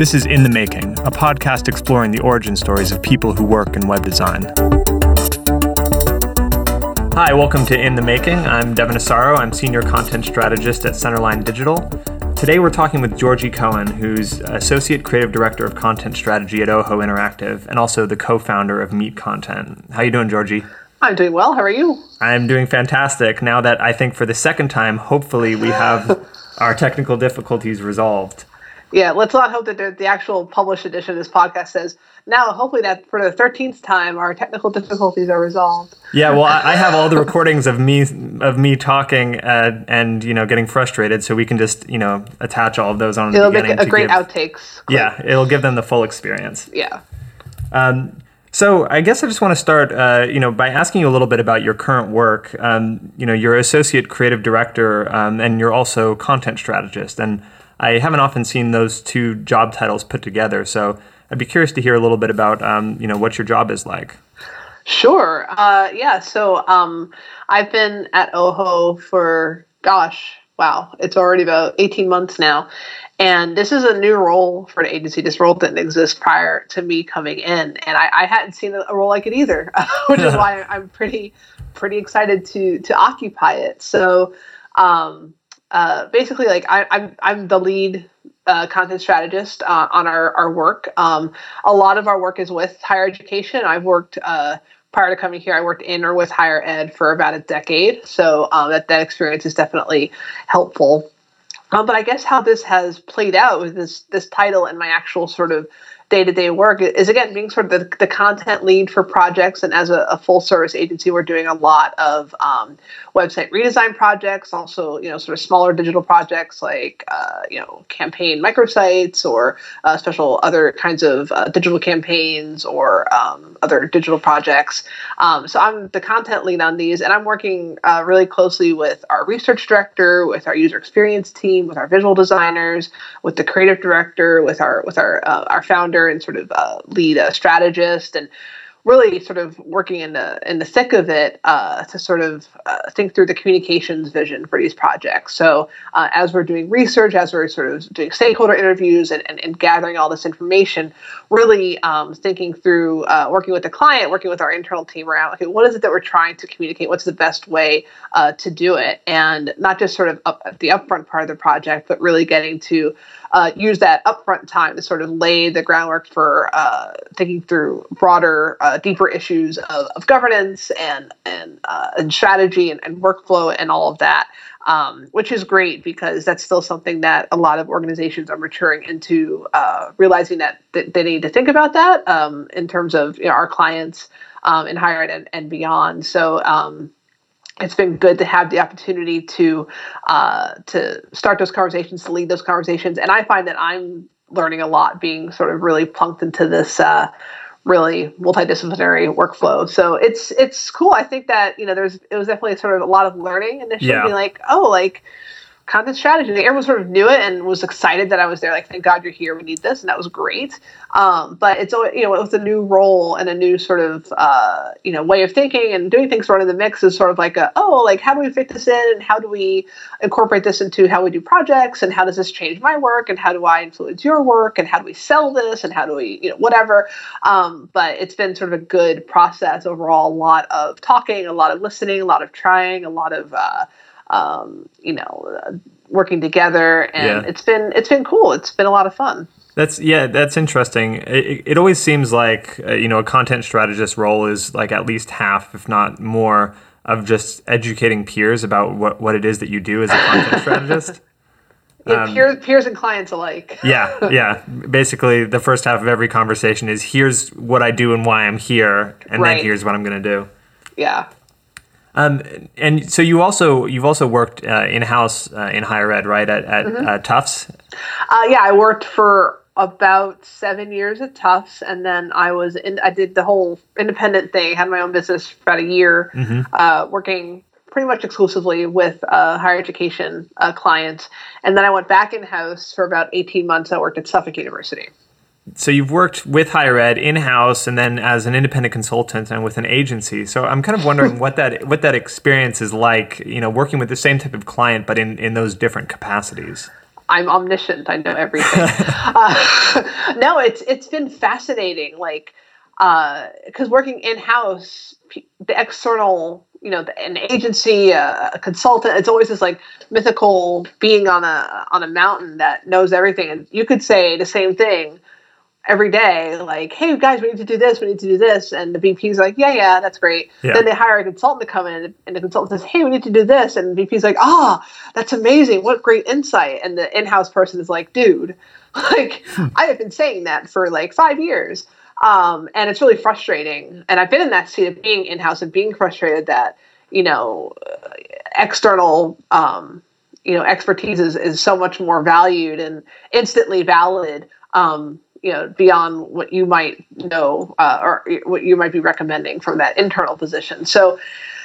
This is In the Making, a podcast exploring the origin stories of people who work in web design. Hi, welcome to In the Making. I'm Devin Asaro. I'm Senior Content Strategist at Centerline Digital. Today we're talking with Georgie Cohen, who's Associate Creative Director of Content Strategy at OHO Interactive and also the co-founder of Meet Content. How you doing, Georgie? I'm doing well. How are you? I'm doing fantastic. Now that I think for the second time, hopefully we have our technical difficulties resolved. Yeah, let's not hope that the, the actual published edition of this podcast says now. Hopefully, that for the thirteenth time, our technical difficulties are resolved. Yeah, well, I, I have all the recordings of me of me talking uh, and you know getting frustrated, so we can just you know attach all of those on. It'll make a great give, outtakes. Clip. Yeah, it'll give them the full experience. Yeah. Um, so I guess I just want to start, uh, you know, by asking you a little bit about your current work. Um, you know, you're associate creative director, um, and you're also content strategist, and I haven't often seen those two job titles put together. So I'd be curious to hear a little bit about um, you know what your job is like. Sure. Uh, yeah. So um, I've been at OHO for gosh, wow, it's already about 18 months now. And this is a new role for the agency. This role didn't exist prior to me coming in, and I, I hadn't seen a role like it either, which is why I'm pretty, pretty excited to to occupy it. So, um, uh, basically like I, am I'm, I'm the lead uh, content strategist uh, on our, our work. Um, a lot of our work is with higher education. I've worked uh, prior to coming here. I worked in or with higher ed for about a decade, so um, that that experience is definitely helpful. Um, but I guess how this has played out with this this title and my actual sort of day to day work is again being sort of the, the content lead for projects. And as a, a full service agency, we're doing a lot of um, website redesign projects, also you know sort of smaller digital projects like uh, you know campaign microsites or uh, special other kinds of uh, digital campaigns or um, other digital projects. Um, so I'm the content lead on these, and I'm working uh, really closely with our research director, with our user experience team, with our visual designers, with the creative director, with our with our uh, our founder and sort of uh, lead a strategist and really sort of working in the in the thick of it uh, to sort of uh, think through the communications vision for these projects. So uh, as we're doing research, as we're sort of doing stakeholder interviews and, and, and gathering all this information, really um, thinking through uh, working with the client, working with our internal team around okay, what is it that we're trying to communicate? What's the best way uh, to do it? And not just sort of up at the upfront part of the project, but really getting to uh, use that upfront time to sort of lay the groundwork for uh, thinking through broader, uh, deeper issues of, of, governance and and, uh, and strategy and, and, workflow and all of that, um, which is great because that's still something that a lot of organizations are maturing into, uh, realizing that th- they need to think about that um, in terms of you know, our clients um, in higher ed and, and beyond. So um, it's been good to have the opportunity to uh, to start those conversations, to lead those conversations, and I find that I'm learning a lot, being sort of really plunked into this uh, really multidisciplinary workflow. So it's it's cool. I think that you know there's it was definitely sort of a lot of learning initially, yeah. like, oh, like content strategy. Everyone sort of knew it and was excited that I was there. Like, thank God you're here. We need this, and that was great. Um, but it's you know, it was a new role and a new sort of uh, you know way of thinking and doing things. Sort of in the mix is sort of like a oh, like how do we fit this in and how do we incorporate this into how we do projects and how does this change my work and how do I influence your work and how do we sell this and how do we you know whatever. Um, but it's been sort of a good process overall. A lot of talking, a lot of listening, a lot of trying, a lot of uh, um, you know, uh, working together, and yeah. it's been it's been cool. It's been a lot of fun. That's yeah, that's interesting. It, it always seems like uh, you know a content strategist role is like at least half, if not more, of just educating peers about what what it is that you do as a content strategist. Yeah, um, peers, peers and clients alike. yeah, yeah. Basically, the first half of every conversation is here's what I do and why I'm here, and right. then here's what I'm going to do. Yeah. Um, and so you also you've also worked uh, in house uh, in higher ed, right? At, at mm-hmm. uh, Tufts. Uh, yeah, I worked for about seven years at Tufts, and then I was in. I did the whole independent thing. Had my own business for about a year, mm-hmm. Uh, working pretty much exclusively with uh, higher education clients, and then I went back in house for about eighteen months. I worked at Suffolk University so you've worked with higher ed in house and then as an independent consultant and with an agency. So I'm kind of wondering what that what that experience is like. You know, working with the same type of client but in in those different capacities. I'm omniscient. I know everything. uh, no, it's it's been fascinating. Like because uh, working in house, the external, you know, an agency, a, a, consultant, it's always this like mythical being on a on a mountain that knows everything, and you could say the same thing every day, like, "Hey guys, we need to do this, we need to do this," and the VP's like, "Yeah, yeah, that's great." Yeah. Then they hire a consultant to come in, and the consultant says, "Hey, we need to do this," and the VP's like, "Ah, oh, that's amazing! What great insight!" And the in-house person is like, "Dude." Like hmm. I have been saying that for like five years. Um, and it's really frustrating. And I've been in that seat of being in house and being frustrated that, you know, external, um, you know, expertise is, is so much more valued and instantly valid, um, you know, beyond what you might know uh, or what you might be recommending from that internal position. So,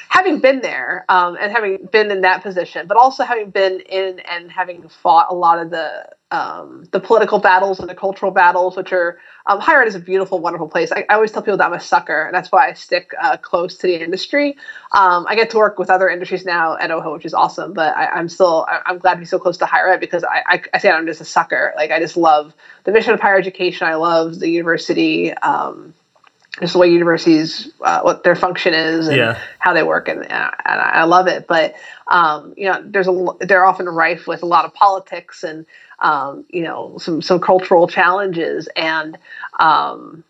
having been there um, and having been in that position, but also having been in and having fought a lot of the um, the political battles and the cultural battles, which are um, higher ed is a beautiful, wonderful place. I, I, always tell people that I'm a sucker, and that's why I stick uh, close to the industry. Um, I get to work with other industries now at OHO, which is awesome. But I, am still I, am glad to be so close to higher ed because I, I, I say I'm just a sucker. Like I just love the mission of higher education. I love the university. Um, just the way universities uh, what their function is and yeah. how they work and, and I love it. But um, you know there's a they're often rife with a lot of politics and um, you know some some cultural challenges. And um,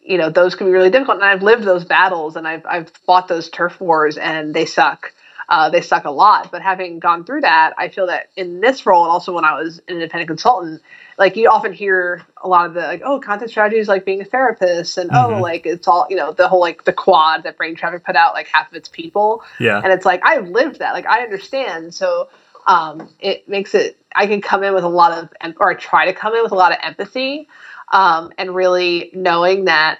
you know those can be really difficult. And I've lived those battles and I've I've fought those turf wars and they suck uh, they suck a lot. But having gone through that I feel that in this role and also when I was an independent consultant like you often hear a lot of the like oh content strategy is like being a therapist and oh, mm-hmm. oh like it's all you know the whole like the quad that Brain Traffic put out like half of its people. Yeah. And it's like i've lived that. Like i understand. So um, it makes it i can come in with a lot of or i try to come in with a lot of empathy um, and really knowing that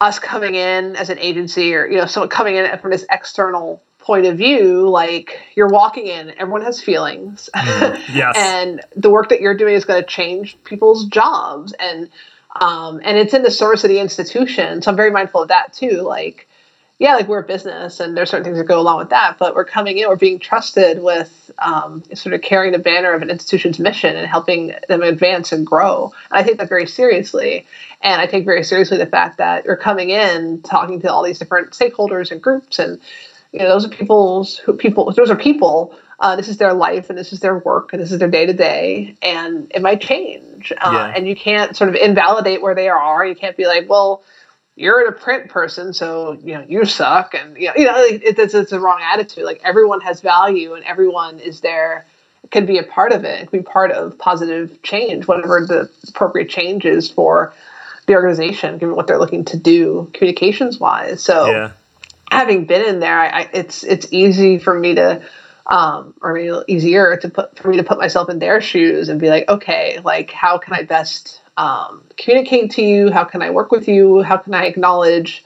us coming in as an agency or you know someone coming in from this external point of view, like you're walking in, everyone has feelings. Mm, yes. and the work that you're doing is going to change people's jobs. And, um, and it's in the service of the institution. So I'm very mindful of that too. Like, yeah, like we're a business and there's certain things that go along with that, but we're coming in, we're being trusted with um, sort of carrying the banner of an institution's mission and helping them advance and grow. And I take that very seriously. And I take very seriously the fact that you're coming in, talking to all these different stakeholders and groups and you know, those are people's who people. Those are people. Uh, this is their life, and this is their work, and this is their day to day, and it might change. Uh, yeah. And you can't sort of invalidate where they are. You can't be like, well, you're a print person, so you know you suck, and you know, you know it, it's it's a wrong attitude. Like everyone has value, and everyone is there can be a part of it. It can be part of positive change, whatever the appropriate change is for the organization, given what they're looking to do communications wise. So. Yeah having been in there, I, I, it's it's easy for me to, um, or easier to put for me to put myself in their shoes and be like, okay, like how can I best um, communicate to you? How can I work with you? How can I acknowledge,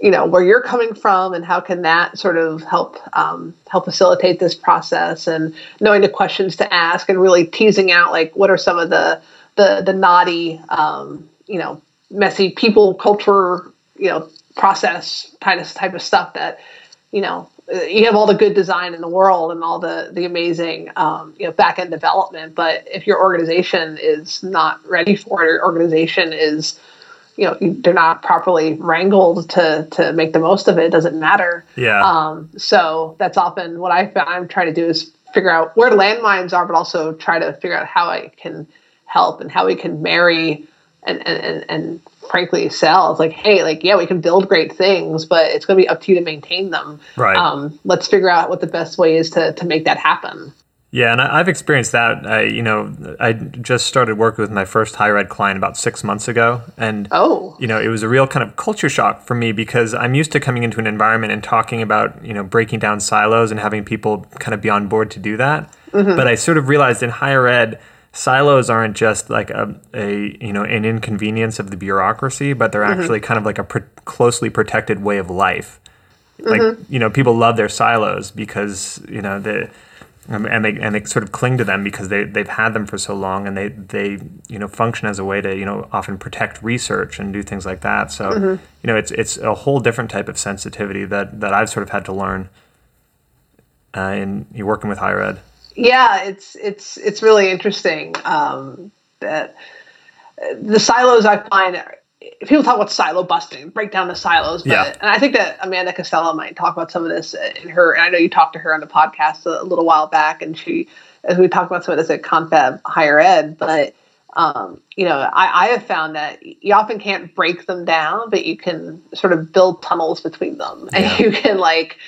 you know, where you're coming from, and how can that sort of help um, help facilitate this process? And knowing the questions to ask, and really teasing out like what are some of the the the naughty, um, you know, messy people culture, you know process kind of type of stuff that you know you have all the good design in the world and all the the amazing um, you know back end development but if your organization is not ready for it or organization is you know they're not properly wrangled to to make the most of it, it doesn't matter. Yeah. Um, so that's often what i i'm trying to do is figure out where landmines are but also try to figure out how i can help and how we can marry and and and, and frankly sell. It's like, hey, like yeah, we can build great things, but it's going to be up to you to maintain them. Right. Um, let's figure out what the best way is to to make that happen. Yeah, and I've experienced that. I, you know, I just started working with my first higher ed client about six months ago, and oh, you know, it was a real kind of culture shock for me because I'm used to coming into an environment and talking about, you know, breaking down silos and having people kind of be on board to do that. Mm-hmm. But I sort of realized in higher ed, silos aren't just like a, a you know an inconvenience of the bureaucracy, but they're mm-hmm. actually kind of like a pr- closely protected way of life. Like mm-hmm. you know, people love their silos because you know the um, and they and they sort of cling to them because they they've had them for so long and they they you know function as a way to you know often protect research and do things like that. So mm-hmm. you know it's it's a whole different type of sensitivity that that I've sort of had to learn uh, in working with higher ed. Yeah, it's it's it's really interesting um, that the silos I find people talk about silo busting, break down the silos. But, yeah. And I think that Amanda Costello might talk about some of this in her. And I know you talked to her on the podcast a, little while back, and she, as we talked about some of this at Confab Higher Ed. But um, you know, I, I have found that you often can't break them down, but you can sort of build tunnels between them, and yeah. you can like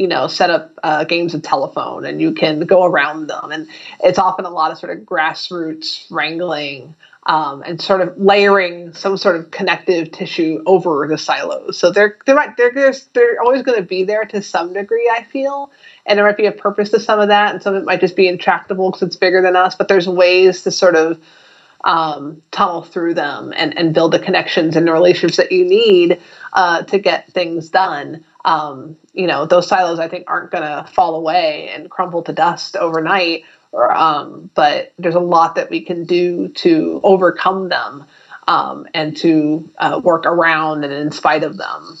you know, set up uh, games of telephone and you can go around them. And it's often a lot of sort of grassroots wrangling um, and sort of layering some sort of connective tissue over the silos. So they're they're they're they're always going to be there to some degree. I feel, and there might be a purpose to some of that, and some of it might just be intractable because it's bigger than us. But there's ways to sort of um, tunnel through them and, and build the connections and the relationships that you need uh, to get things done. Um, you know, those silos I think aren't going to fall away and crumble to dust overnight. Or, um, but there's a lot that we can do to overcome them um, and to uh, work around and in spite of them.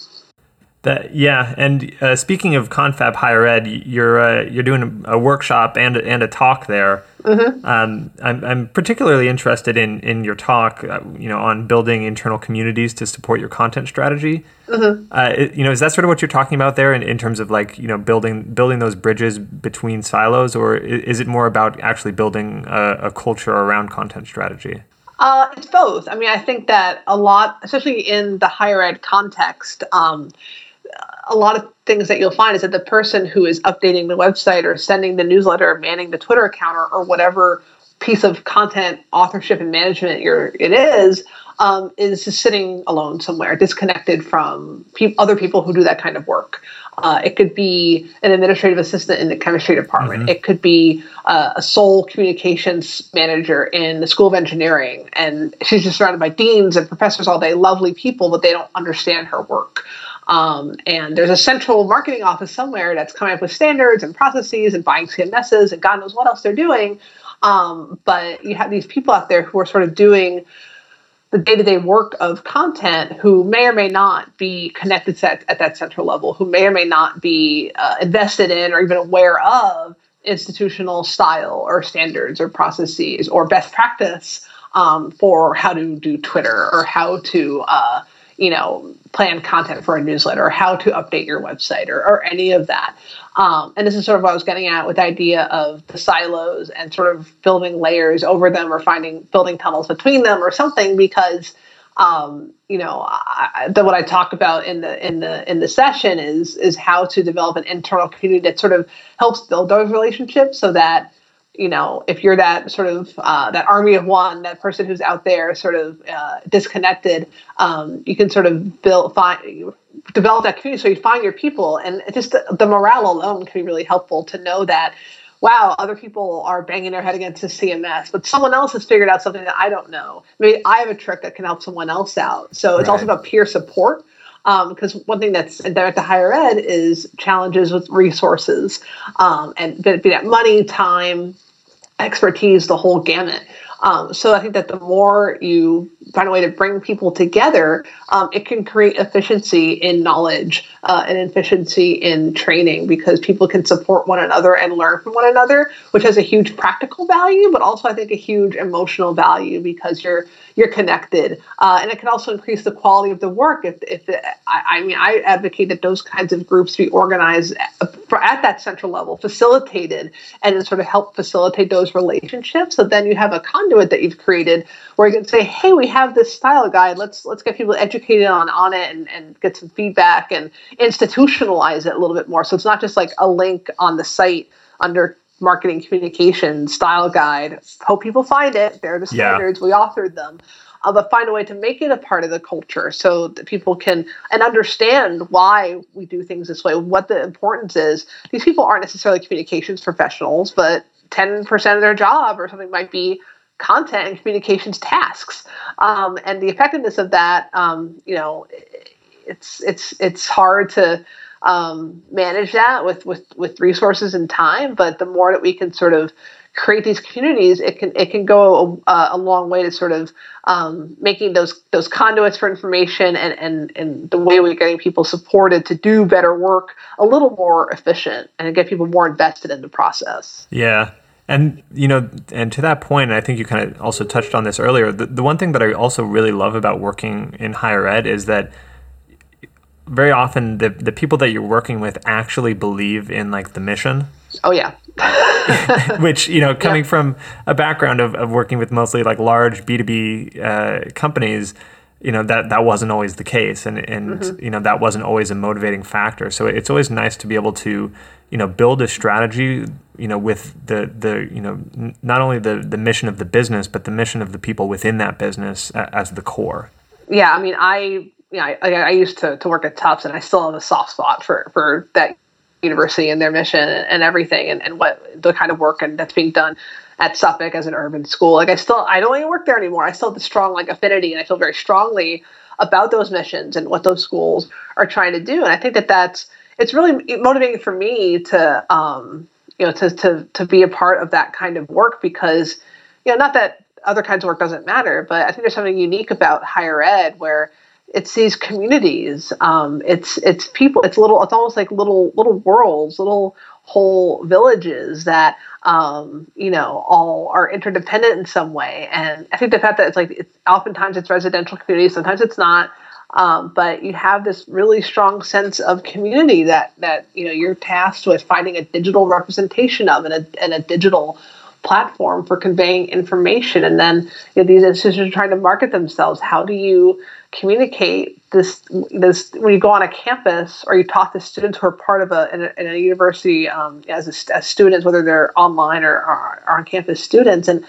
That yeah, and uh, speaking of Confab Higher Ed, you're uh, you're doing a workshop and and a talk there. Mm-hmm. Um, I'm I'm particularly interested in in your talk, uh, you know, on building internal communities to support your content strategy. Mm-hmm. Uh, it, you know, is that sort of what you're talking about there in, in terms of like you know building building those bridges between silos, or is it more about actually building a, a culture around content strategy? Uh, it's both. I mean, I think that a lot, especially in the higher ed context. Um, a lot of things that you'll find is that the person who is updating the website or sending the newsletter or manning the Twitter account or, or whatever piece of content authorship and management it is um, is just sitting alone somewhere, disconnected from pe- other people who do that kind of work. Uh, it could be an administrative assistant in the chemistry department. Mm-hmm. It could be uh, a sole communications manager in the School of Engineering, and she's just surrounded by deans and professors all day, lovely people, but they don't understand her work. Um, and there's a central marketing office somewhere that's coming up with standards and processes and buying CMSs and God knows what else they're doing. Um, but you have these people out there who are sort of doing the day-to-day work of content who may or may not be connected at, at that central level, who may or may not be uh, invested in or even aware of institutional style or standards or processes or best practice um, for how to do Twitter or how to uh, you know, plan content for a newsletter or how to update your website or, or any of that. Um, and this is sort of what I was getting at with the idea of the silos and sort of building layers over them or finding building tunnels between them or something because um, you know I, the, what I talk about in the in the in the session is is how to develop an internal community that sort of helps build those relationships so that you know, if you're that sort of uh, that army of one, that person who's out there sort of uh, disconnected, um, you can sort of build find develop that community so you find your people, and just the, the, morale alone can be really helpful to know that. Wow, other people are banging their head against the CMS, but someone else has figured out something that I don't know. Maybe I have a trick that can help someone else out. So it's right. also about peer support because um, one thing that's endemic to higher ed is challenges with resources um, and be that money, time, expertise, the whole gamut. Um, so I think that the more you find a way to bring people together, um, it can create efficiency in knowledge uh, and efficiency in training because people can support one another and learn from one another, which has a huge practical value, but also I think a huge emotional value because you're you're connected, uh, and it can also increase the quality of the work. If, if it, I, I, mean, I advocate that those kinds of groups be organized for, at that central level, facilitated, and sort of help facilitate those relationships. So then you have a conduit that you've created where you can say, "Hey, we have this style guide. Let's let's get people educated on on it and, and get some feedback and institutionalize it a little bit more." So it's not just like a link on the site under marketing communication style guide. Hope people find it. They're the standards. Yeah. We authored them. Uh, but find a way to make it a part of the culture so that people can and understand why we do things this way, what the importance is. These people aren't necessarily communications professionals, but 10% of their job or something might be content and communications tasks. Um, and the effectiveness of that, um, you know, it's it's it's hard to um, manage that with, with with resources and time. But the more that we can sort of create these communities, it can it can go a, a long way to sort of um, making those those conduits for information and, and and the way we're getting people supported to do better work a little more efficient and get people more invested in the process. Yeah. And you know, and to that point, I think you kind of also touched on this earlier. The, the one thing that I also really love about working in higher ed is that very often the the people that you're working with actually believe in like the mission. Oh yeah. Which you know, coming yeah. from a background of, of working with mostly like large B two B uh, companies, you know that that wasn't always the case, and and mm-hmm. you know that wasn't always a motivating factor. So it's always nice to be able to you know build a strategy you know with the the you know n- not only the the mission of the business but the mission of the people within that business a- as the core yeah i mean i yeah I, I used to, to work at Tufts and i still have a soft spot for for that university and their mission and, everything and, and what the kind of work and that's being done at Suffolk as an urban school. Like I still I don't even work there anymore. I still have the strong like affinity and I feel very strongly about those missions and what those schools are trying to do. And I think that that's it's really motivating for me to um, you know to to to be a part of that kind of work because you know not that other kinds of work doesn't matter, but I think there's something unique about higher ed where it's these communities. Um, it's it's people. It's little. It's almost like little little worlds, little whole villages that um, you know all are interdependent in some way. And I think the fact that it's like it's oftentimes it's residential communities, sometimes it's not. Um, but you have this really strong sense of community that that you know you're tasked with finding a digital representation of and a, and a digital platform for conveying information. And then you know, these institutions are trying to market themselves. How do you communicate this this when you go on a campus or you talk to students who are part of a in a, in a university um, as, a, as students whether they're online or, or on campus students? And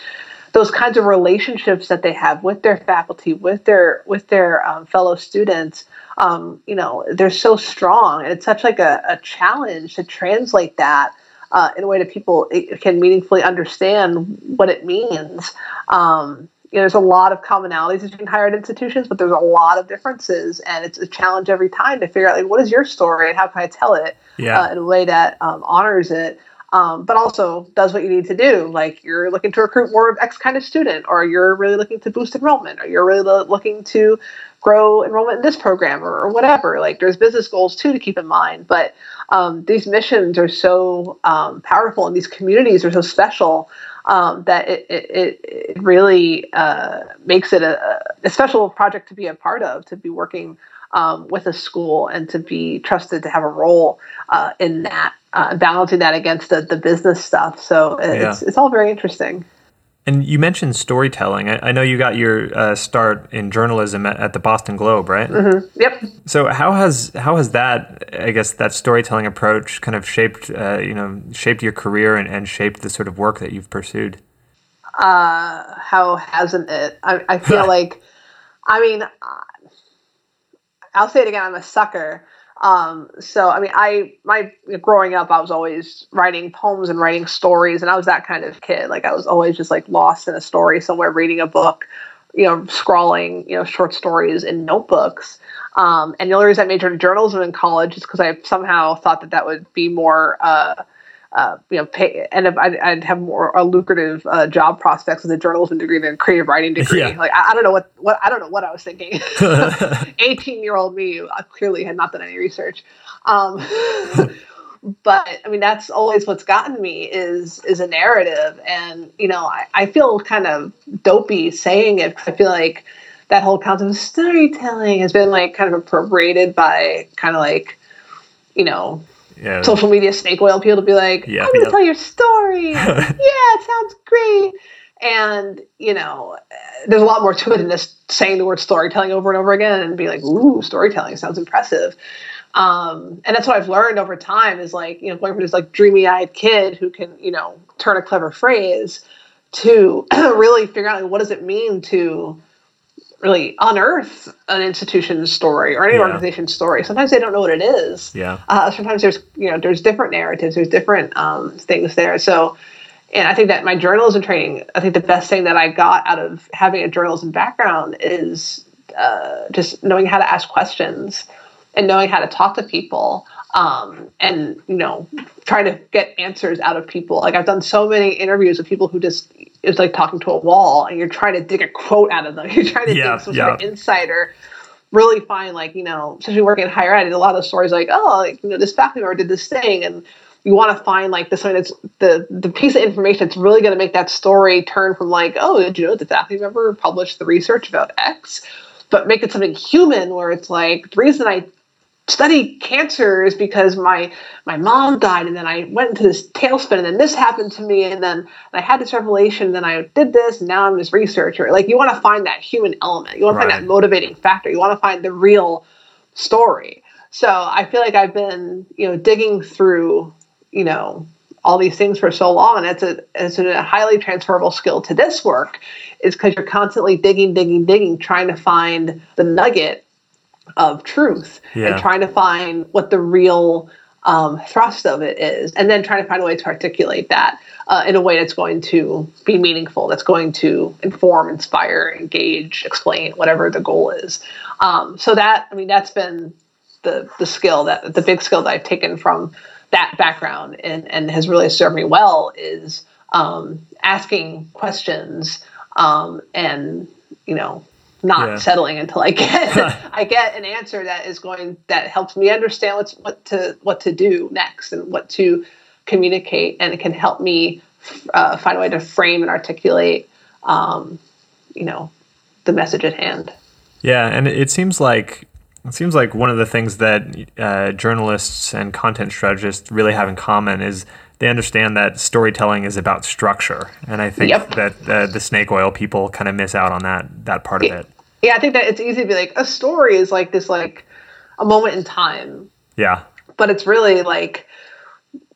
those kinds of relationships that they have with their faculty, with their with their um, fellow students, um, you know, they're so strong, and it's such like a, a challenge to translate that uh, in a way that people can meaningfully understand what it means. Um, you know, there's a lot of commonalities between higher ed institutions, but there's a lot of differences, and it's a challenge every time to figure out like what is your story and how can I tell it yeah. uh, in a way that um, honors it um, but also does what you need to do. Like you're looking to recruit more of X kind of student, or you're really looking to boost enrollment, or you're really looking to grow enrollment in this program, or, or whatever. Like there's business goals too to keep in mind. But um, these missions are so um, powerful, and these communities are so special. Um, that it, it, it really uh, makes it a, a special project to be a part of, to be working um, with a school and to be trusted to have a role uh, in that, uh, balancing that against the, the business stuff. So it's, yeah. it's all very interesting. And you mentioned storytelling. I, I know you got your uh, start in journalism at, at, the Boston Globe, right? Mm-hmm. Yep. So how has how has that I guess that storytelling approach kind of shaped uh, you know shaped your career and, and shaped the sort of work that you've pursued? Uh, how hasn't it? I, I feel like, I mean, I'll say it again. I'm a sucker. Um, so I mean, I my growing up, I was always writing poems and writing stories, and I was that kind of kid. Like I was always just like lost in a story somewhere, reading a book, you know, scrawling, you know, short stories in notebooks. Um, and the only reason I majored in journalism in college is because I somehow thought that that would be more uh, uh, you know, pay, and I'd, I'd have more a lucrative uh, job prospects with a journalism degree than a creative writing degree. Yeah. Like I, I, don't know what, what I don't know what I was thinking. Eighteen year old me uh, clearly had not done any research. Um, but I mean, that's always what's gotten me is is a narrative, and you know, I, I feel kind of dopey saying it. Because I feel like that whole concept of storytelling has been like kind of appropriated by kind of like you know yeah. social media snake oil people to be like, yeah, I'm going to yeah. tell your story. yeah, it sounds great. And, you know, there's a lot more to it than just saying the word storytelling over and over again and be like, ooh, storytelling sounds impressive. Um, and that's what I've learned over time is like, you know, going from this like dreamy eyed kid who can, you know, turn a clever phrase to really figure out like, what does it mean to really unearth an institution's story or any yeah. organization's story. Sometimes they don't know what it is. Yeah. Uh, sometimes there's you know there's different narratives, there's different um, things there. So, and I think that my journalism training, I think the best thing that I got out of having a journalism background is uh, just knowing how to ask questions and knowing how to talk to people um, and you know trying to get answers out of people. Like i've done so many interviews with people who just it's like talking to a wall and you're trying to dig a quote out of them. You're trying to yeah, dig some yeah. sort of insider really find like you know especially working in higher ed a lot of stories like oh like, you know this faculty member did this thing and you want to find like the something that's the the piece of information that's really going to make that story turn from like oh did you know that faculty member published the research about X, but make it something human where it's like the reason I study cancer is because my my mom died and then I went into this tailspin and then this happened to me and then I had this revelation and then I did this and now I'm this researcher. Like you want to find that human element. You want to find that motivating factor. You want to find the real story. So I feel like I've been, you know, digging through, you know, all these things for so long, and it's a it's a highly transferable skill to this work, is because you're constantly digging, digging, digging, trying to find the nugget of truth yeah. and trying to find what the real um, thrust of it is, and then trying to find a way to articulate that uh, in a way that's going to be meaningful, that's going to inform, inspire, engage, explain, whatever the goal is. Um, so that, I mean, that's been the the skill that the big skill that I've taken from that background and and has really served me well is um, asking questions um, and you know not yeah. settling until I get I get an answer that is going that helps me understand what's what to what to do next and what to communicate, and it can help me uh, find a way to frame and articulate, um, you know, the message at hand. Yeah, and it seems like it seems like one of the things that uh, journalists and content strategists really have in common is they understand that storytelling is about structure, and I think yep. that uh, the snake oil people kind of miss out on that that part of it. Yeah, I think that it's easy to be like a story is like this like a moment in time. Yeah. But it's really like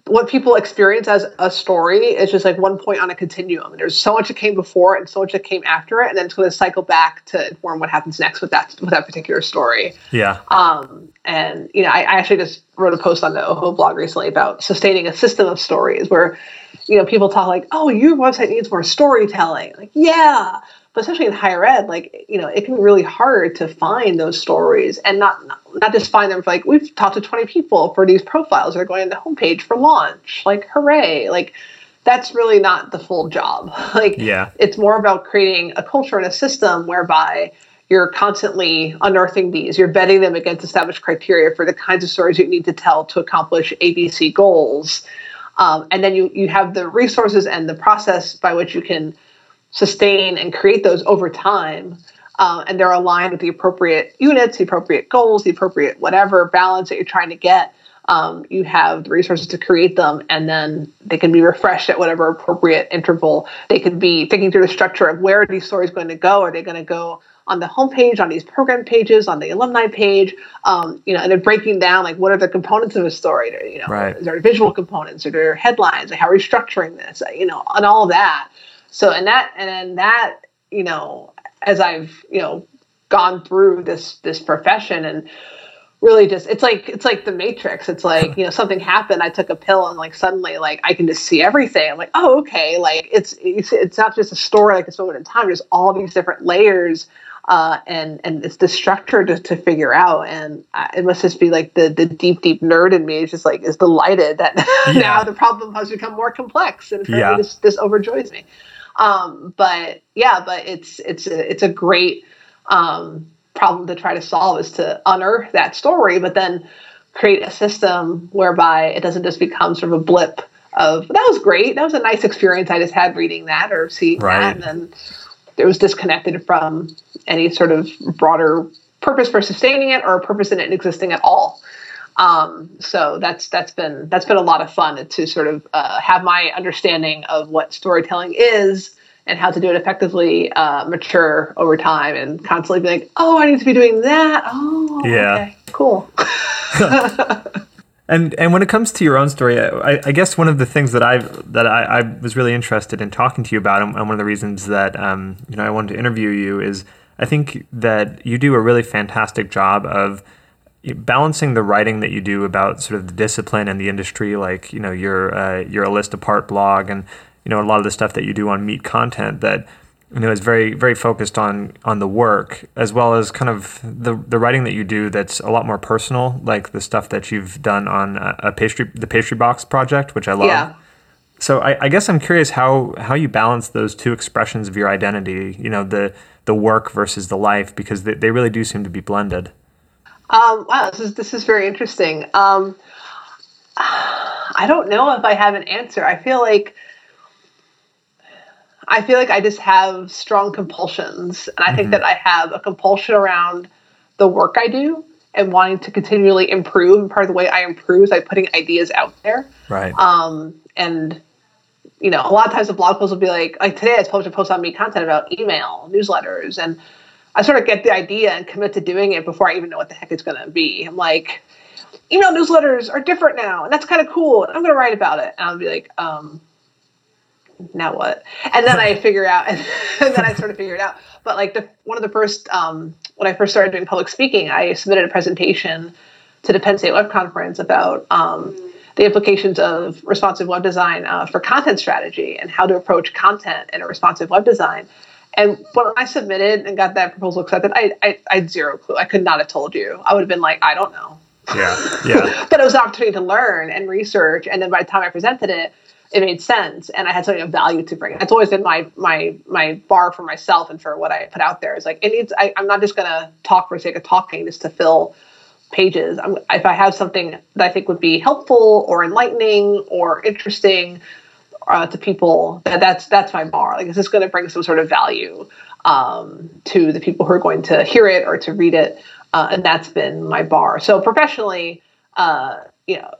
what people experience as a story is just like one point on a continuum. And there's so much that came before and so much that came after it, and then it's going to cycle back to inform what happens next with that with that particular story. Yeah. Um, and you know, I, I actually just wrote a post on the OHO blog recently about sustaining a system of stories, where you know people talk like, "Oh, your website needs more storytelling." Like, yeah, but especially in higher ed, like you know, it can be really hard to find those stories and not not just find them for like we've talked to 20 people for these profiles that are going on the homepage for launch. Like, hooray! Like that's really not the full job. like, yeah, it's more about creating a culture and a system whereby you're constantly unearthing these. You're betting them against established criteria for the kinds of stories you need to tell to accomplish ABC goals. Um, and then you you have the resources and the process by which you can sustain and create those over time. Uh, and they're aligned with the appropriate units, the appropriate goals, the appropriate whatever balance that you're trying to get. Um, you have the resources to create them, and then they can be refreshed at whatever appropriate interval. They can be thinking through the structure of where are these stories going to go? Are they going to go on the homepage, on these program pages, on the alumni page? Um, you know, and then breaking down like what are the components of a story? You know, right. is there visual components? Are there headlines? Like how are we structuring this? You know, and all that. So and that and then that you know as I've you know gone through this this profession and really just it's like it's like the matrix. It's like you know something happened i took a pill and like suddenly like i can just see everything. I'm like oh okay like it's it's, it's not just a story like this moment in time. There's all these different layers uh, and and it's the structure to, to figure out. And I, it must just be like the the deep deep nerd in me is just like is delighted that yeah. now the problem has become more complex and yeah. this this overjoys me um, but yeah, but it's it's a, it's a great um, problem to try to solve is to unearth that story, but then create a system whereby it doesn't just become sort of a blip of that was great, that was a nice experience I just had reading that or seeing right. that, and then it was disconnected from any sort of broader purpose for sustaining it or a purpose in it existing at all. Um, so that's that's been that's been a lot of fun to sort of uh, have my understanding of what storytelling is and how to do it effectively uh, mature over time and constantly be like, oh, I need to be doing that. Oh, yeah, okay, cool. and and when it comes to your own story, I, I guess one of the things that I've that I, I, was really interested in talking to you about, and one of the reasons that um, you know I wanted to interview you is I think that you do a really fantastic job of balancing the writing that you do about sort of the discipline and the industry, like you know your uh, your A List Apart blog, and you know a lot of the stuff that you do on Meet Content that you know is very very focused on on the work as well as kind of the the writing that you do that's a lot more personal, like the stuff that you've done on a, a pastry the Pastry Box Project, which I love. Yeah. So I, I guess I'm curious how how you balance those two expressions of your identity, you know, the the work versus the life, because they, they really do seem to be blended. Um, wow, this is this is very interesting. Um, I don't know if I have an answer. I feel like I feel like I just have strong compulsions, and I mm-hmm. think that I have a compulsion around the work I do and wanting to continually improve. And part of the way I improve is by putting ideas out there. Right. Um, and you know, a lot of times the blog posts will be like, like today I supposed to post on Meet Content about email newsletters, and I sort of get the idea and commit to doing it before I even know what the heck it's going to be. I'm like, email newsletters are different now, and that's kind of cool. I'm going to write about it, and I'll be like, um, now what? And then I figure out, and, and then I sort of figure it out. But like the one of the first, um, when I first started doing public speaking, I submitted a presentation to the Penn State Web Conference about um, the implications of responsive web design uh, for content strategy and how to approach content in a responsive web design. And when I submitted and got that proposal accepted, I, I, I had zero clue. I could not have told you. I would have been like, I don't know. Yeah, yeah. but it was an opportunity to learn and research. And then by the time I presented it, it made sense and I had something of value to bring. That's always been my my my bar for myself and for what I put out there is like it needs I, am not just gonna talk for the sake of talking just to fill pages. I'm, if I have something that I think would be helpful or enlightening or interesting uh, to people, that, that's that's my bar. Like is this gonna bring some sort of value um, to the people who are going to hear it or to read it? Uh, and that's been my bar. So professionally, uh, you know,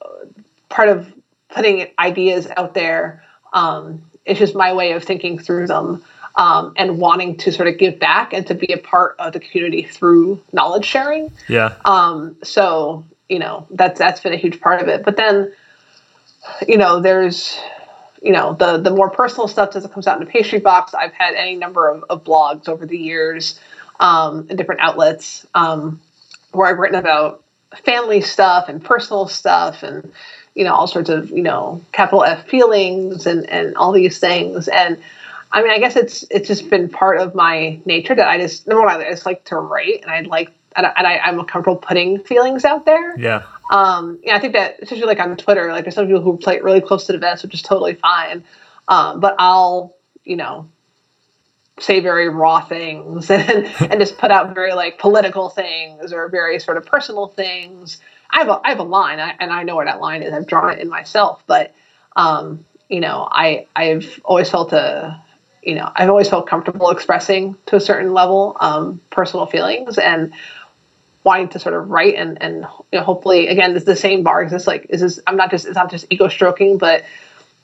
part of putting ideas out there. Um, it's just my way of thinking through them um, and wanting to sort of give back and to be a part of the community through knowledge sharing. Yeah. Um, so you know that's that's been a huge part of it. But then, you know, there's you know the the more personal stuff as it comes out in the Pastry Box. I've had any number of, of blogs over the years um, different outlets um, where I've written about family stuff and personal stuff and you know all sorts of you know capital F feelings and and all these things and I mean I guess it's it's just been part of my nature that I just number one I just like to write and I like and, I, am comfortable putting feelings out there. Yeah. Um. Yeah. I think that especially like on Twitter, like there's some people who play really close to the vest, which is totally fine. Um. But I'll you know say very raw things and and just put out very like political things or very sort of personal things I have a, I have a line, and I know where that line is. I've drawn it in myself, but um, you know, I I've always felt a you know I've always felt comfortable expressing to a certain level um, personal feelings and wanting to sort of write and and you know, hopefully again this the same bar exists like is this I'm not just it's not just ego stroking but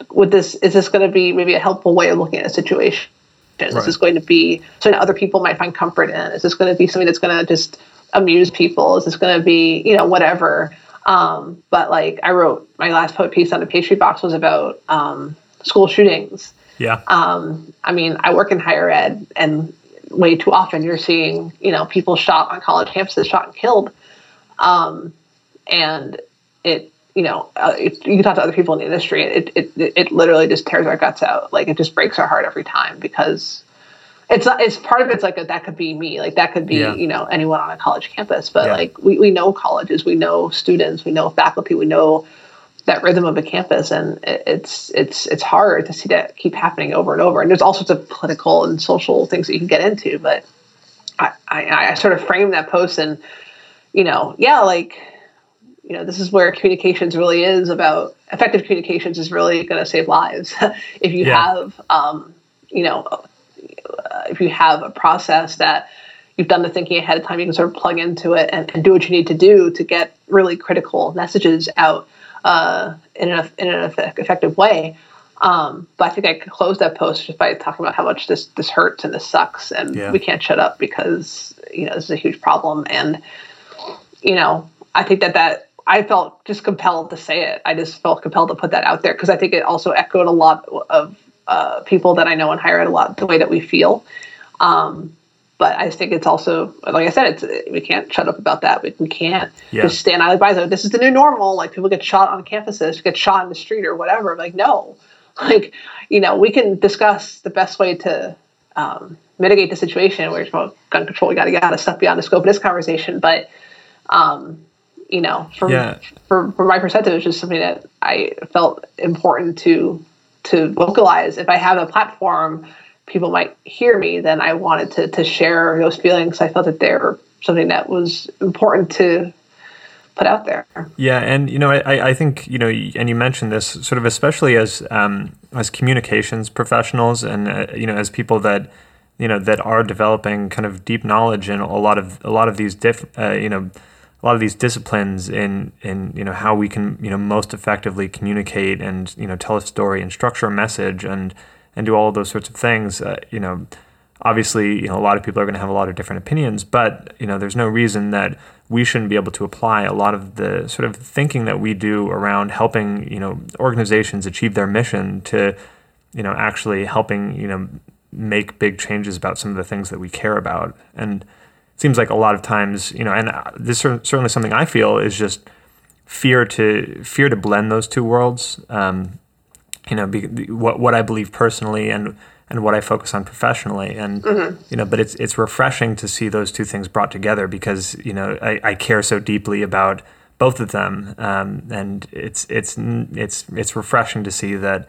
with this is this going to be maybe a helpful way of looking at a situation right. is this going to be something other people might find comfort in is this going to be something that's going to just amuse people? Is this going to be, you know, whatever? Um, but like I wrote my last poet piece on the Pastry Box was about um, school shootings. Yeah. Um, I mean, I work in higher ed, and way too often you're seeing, you know, people shot on college campuses, shot and killed. Um, and it, you know, uh, it, you can talk to other people in the industry. It, it, it literally just tears our guts out. Like it just breaks our heart every time because it's it's part of it's like a, that could be me like that could be yeah. you know anyone on a college campus but yeah. like we, we know colleges we know students we know faculty we know that rhythm of a campus and it's it's it's hard to see that keep happening over and over and there's all sorts of political and social things that you can get into but I, I, I sort of frame that post and you know yeah like you know this is where communications really is about effective communications is really going to save lives if you yeah. have um, you know uh, if you have a process that you've done the thinking ahead of time, you can sort of plug into it and, and do what you need to do to get really critical messages out uh, in an in an effective way. Um, but I think I could close that post just by talking about how much this this hurts and this sucks, and yeah. we can't shut up because you know this is a huge problem. And you know, I think that that I felt just compelled to say it. I just felt compelled to put that out there because I think it also echoed a lot of uh, people that I know in higher ed a lot the way that we feel. Um, but I think it's also, like I said, it's we can't shut up about that. We, we can't yeah. just stand idly by. So this is the new normal. Like people get shot on campuses, get shot in the street or whatever. Like no, like you know, we can discuss the best way to um, mitigate the situation. Where it's well, gun control, we got to get out of stuff beyond the scope of this conversation. But um, you know, from yeah. from, from my perspective, it's just something that I felt important to to vocalize. If I have a platform, people might hear me. Then I wanted to to share those feelings. I felt that they were something that was important to put out there. Yeah, and you know, I, I think you know, and you mentioned this sort of especially as um, as communications professionals, and uh, you know, as people that you know that are developing kind of deep knowledge in a lot of a lot of these diff, uh, you know, a lot of these disciplines in in you know how we can you know most effectively communicate and you know tell a story and structure a message and and do all those sorts of things. Uh, you know obviously, you know, a lot of people are going to have a lot of different opinions, but you know, there's no reason that we shouldn't be able to apply a lot of the sort of thinking that we do around helping, you know, organizations achieve their mission to, you know, actually helping, you know, make big changes about some of the things that we care about. And it seems like a lot of times, you know, and this is certainly something I feel is just fear to fear to blend those two worlds. Um, you know, be, what what I believe personally and and what I focus on professionally. And mm-hmm. you know, but it's it's refreshing to see those two things brought together because you know I, I care so deeply about both of them, um, and it's it's it's it's refreshing to see that.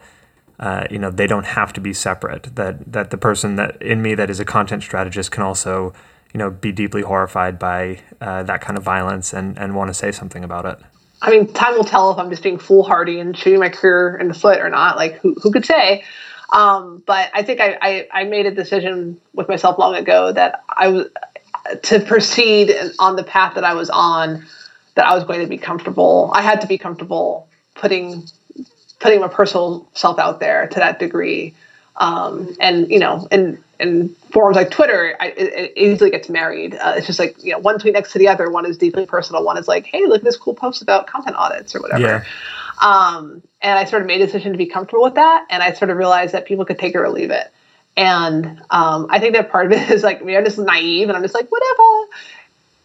Uh, you know they don't have to be separate. That that the person that in me that is a content strategist can also you know be deeply horrified by uh, that kind of violence and and want to say something about it. I mean, time will tell if I'm just being foolhardy and shooting my career in the foot or not. Like, who, who could say? Um, but I think I, I, I, made a decision with myself long ago that I was to proceed on the path that I was on, that I was going to be comfortable. I had to be comfortable putting putting my personal self out there to that degree. Um, and you know, in in forums like Twitter, I, it, it easily gets married. Uh, it's just like you know, one tweet next to the other. One is deeply personal. One is like, hey, look at this cool post about content audits or whatever. Yeah. Um, and I sort of made a decision to be comfortable with that. And I sort of realized that people could take it or leave it. And um, I think that part of it is like, I mean, I'm just naive and I'm just like, whatever.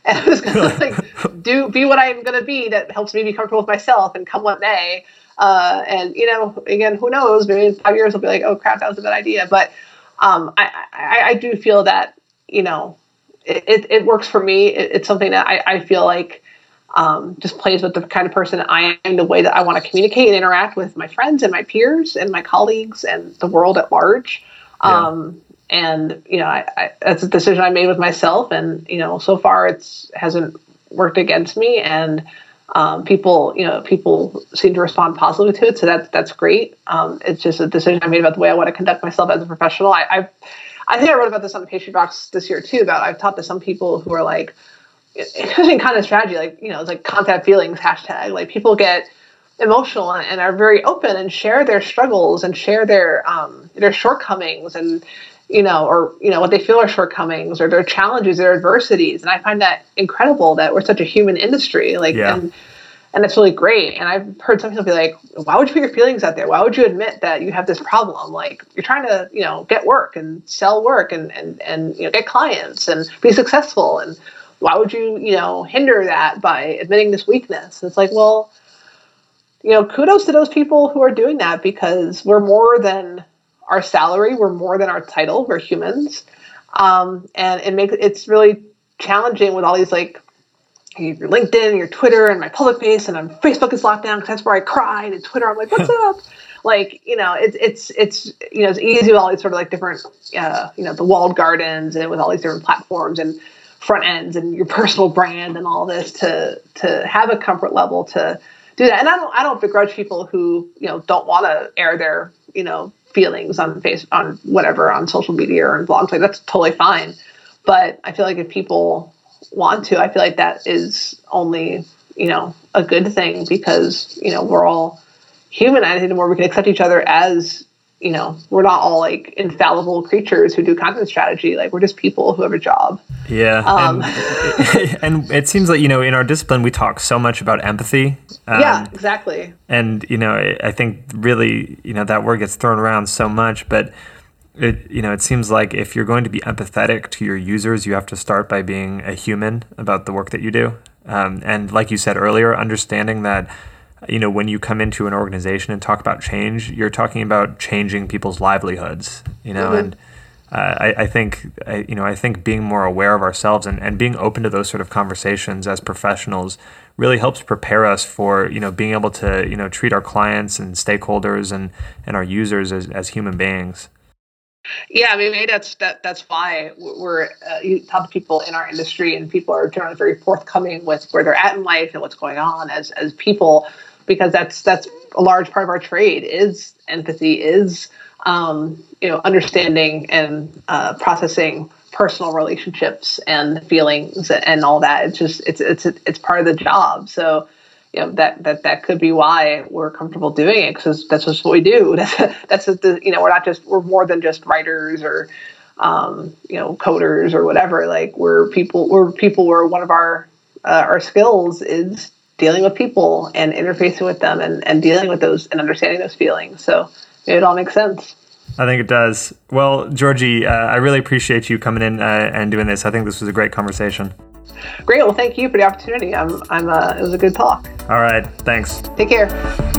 And I'm just gonna like do be what I'm gonna be that helps me be comfortable with myself and come what may. Uh, and you know, again, who knows? Maybe in five years I'll be like, oh crap, that was a good idea. But um, I, I, I, do feel that you know, it, it, it works for me. It, it's something that I, I feel like um, just plays with the kind of person I am, the way that I want to communicate and interact with my friends and my peers and my colleagues and the world at large. Yeah. Um, and you know, I, I, that's a decision I made with myself, and you know, so far it's hasn't worked against me, and um, people, you know, people seem to respond positively to it, so that's that's great. Um, it's just a decision I made about the way I want to conduct myself as a professional. I, I, I think I wrote about this on the Pastry Box this year too. About I've talked to some people who are like especially kind of strategy, like you know, it's like contact feelings hashtag. Like people get emotional and, and, are very open and share their struggles and share their um, their shortcomings and you know, or you know what they feel are shortcomings or their challenges, their adversities. And I find that incredible that we're such a human industry. Like yeah. and and it's really great. And I've heard some people be like, "Why would you put your feelings out there? Why would you admit that you have this problem? Like you're trying to, you know, get work and sell work and and and you know get clients and be successful and why would you, you know, hinder that by admitting this weakness? It's like, well, you know, kudos to those people who are doing that because we're more than our salary, we're more than our title, we're humans. Um, and it makes it's really challenging with all these like your LinkedIn, your Twitter, and my public base, and on Facebook is locked down because that's where I cried. And Twitter, I'm like, what's up? Like, you know, it's it's it's you know, it's easy with all these sort of like different, uh, you know, the walled gardens and with all these different platforms and front ends and your personal brand and all this to to have a comfort level to do that. And I don't I don't begrudge people who you know don't want to air their you know feelings on face on whatever on social media or on blogs like that's totally fine. But I feel like if people want to, I feel like that is only you know a good thing because you know we're all human. Think the more we can accept each other as you know, we're not all like infallible creatures who do content strategy. Like we're just people who have a job. Yeah. Um, and, and, it seems like, you know, in our discipline, we talk so much about empathy. Um, yeah, exactly. And, you know, I think really, you know, that word gets thrown around so much, but it, you know, it seems like if you're going to be empathetic to your users, you have to start by being a human about the work that you do. Um, and like you said earlier, understanding that, you know, when you come into an organization and talk about change, you're talking about changing people's livelihoods, you know, mm-hmm. and uh, I, I, think, I, you know, I think being more aware of ourselves and, and being open to those sort of conversations as professionals really helps prepare us for, you know, being able to, you know, treat our clients and stakeholders and, and our users as, as human beings. Yeah, I mean, maybe that's that. That's why we're uh, you talk to people in our industry, and people are generally very forthcoming with where they're at in life and what's going on as as people, because that's that's a large part of our trade is empathy, is um, you know understanding and uh, processing personal relationships and feelings and all that. It's just it's it's it's part of the job. So you know that that that could be why we're comfortable doing it because that's just what we do. That's that's the you know we're not just we're more than just writers or um, you know coders or whatever. Like we're people we're people where one of our uh, our skills is dealing with people and interfacing with them and, and dealing with those and understanding those feelings. So it all makes sense. I think it does. Well, Georgy, uh, I really appreciate you coming in uh, and doing this. I think this was a great conversation. Great. Well, thank you for the opportunity. I'm, I'm, uh, it was a good talk. All right. Thanks. Take care.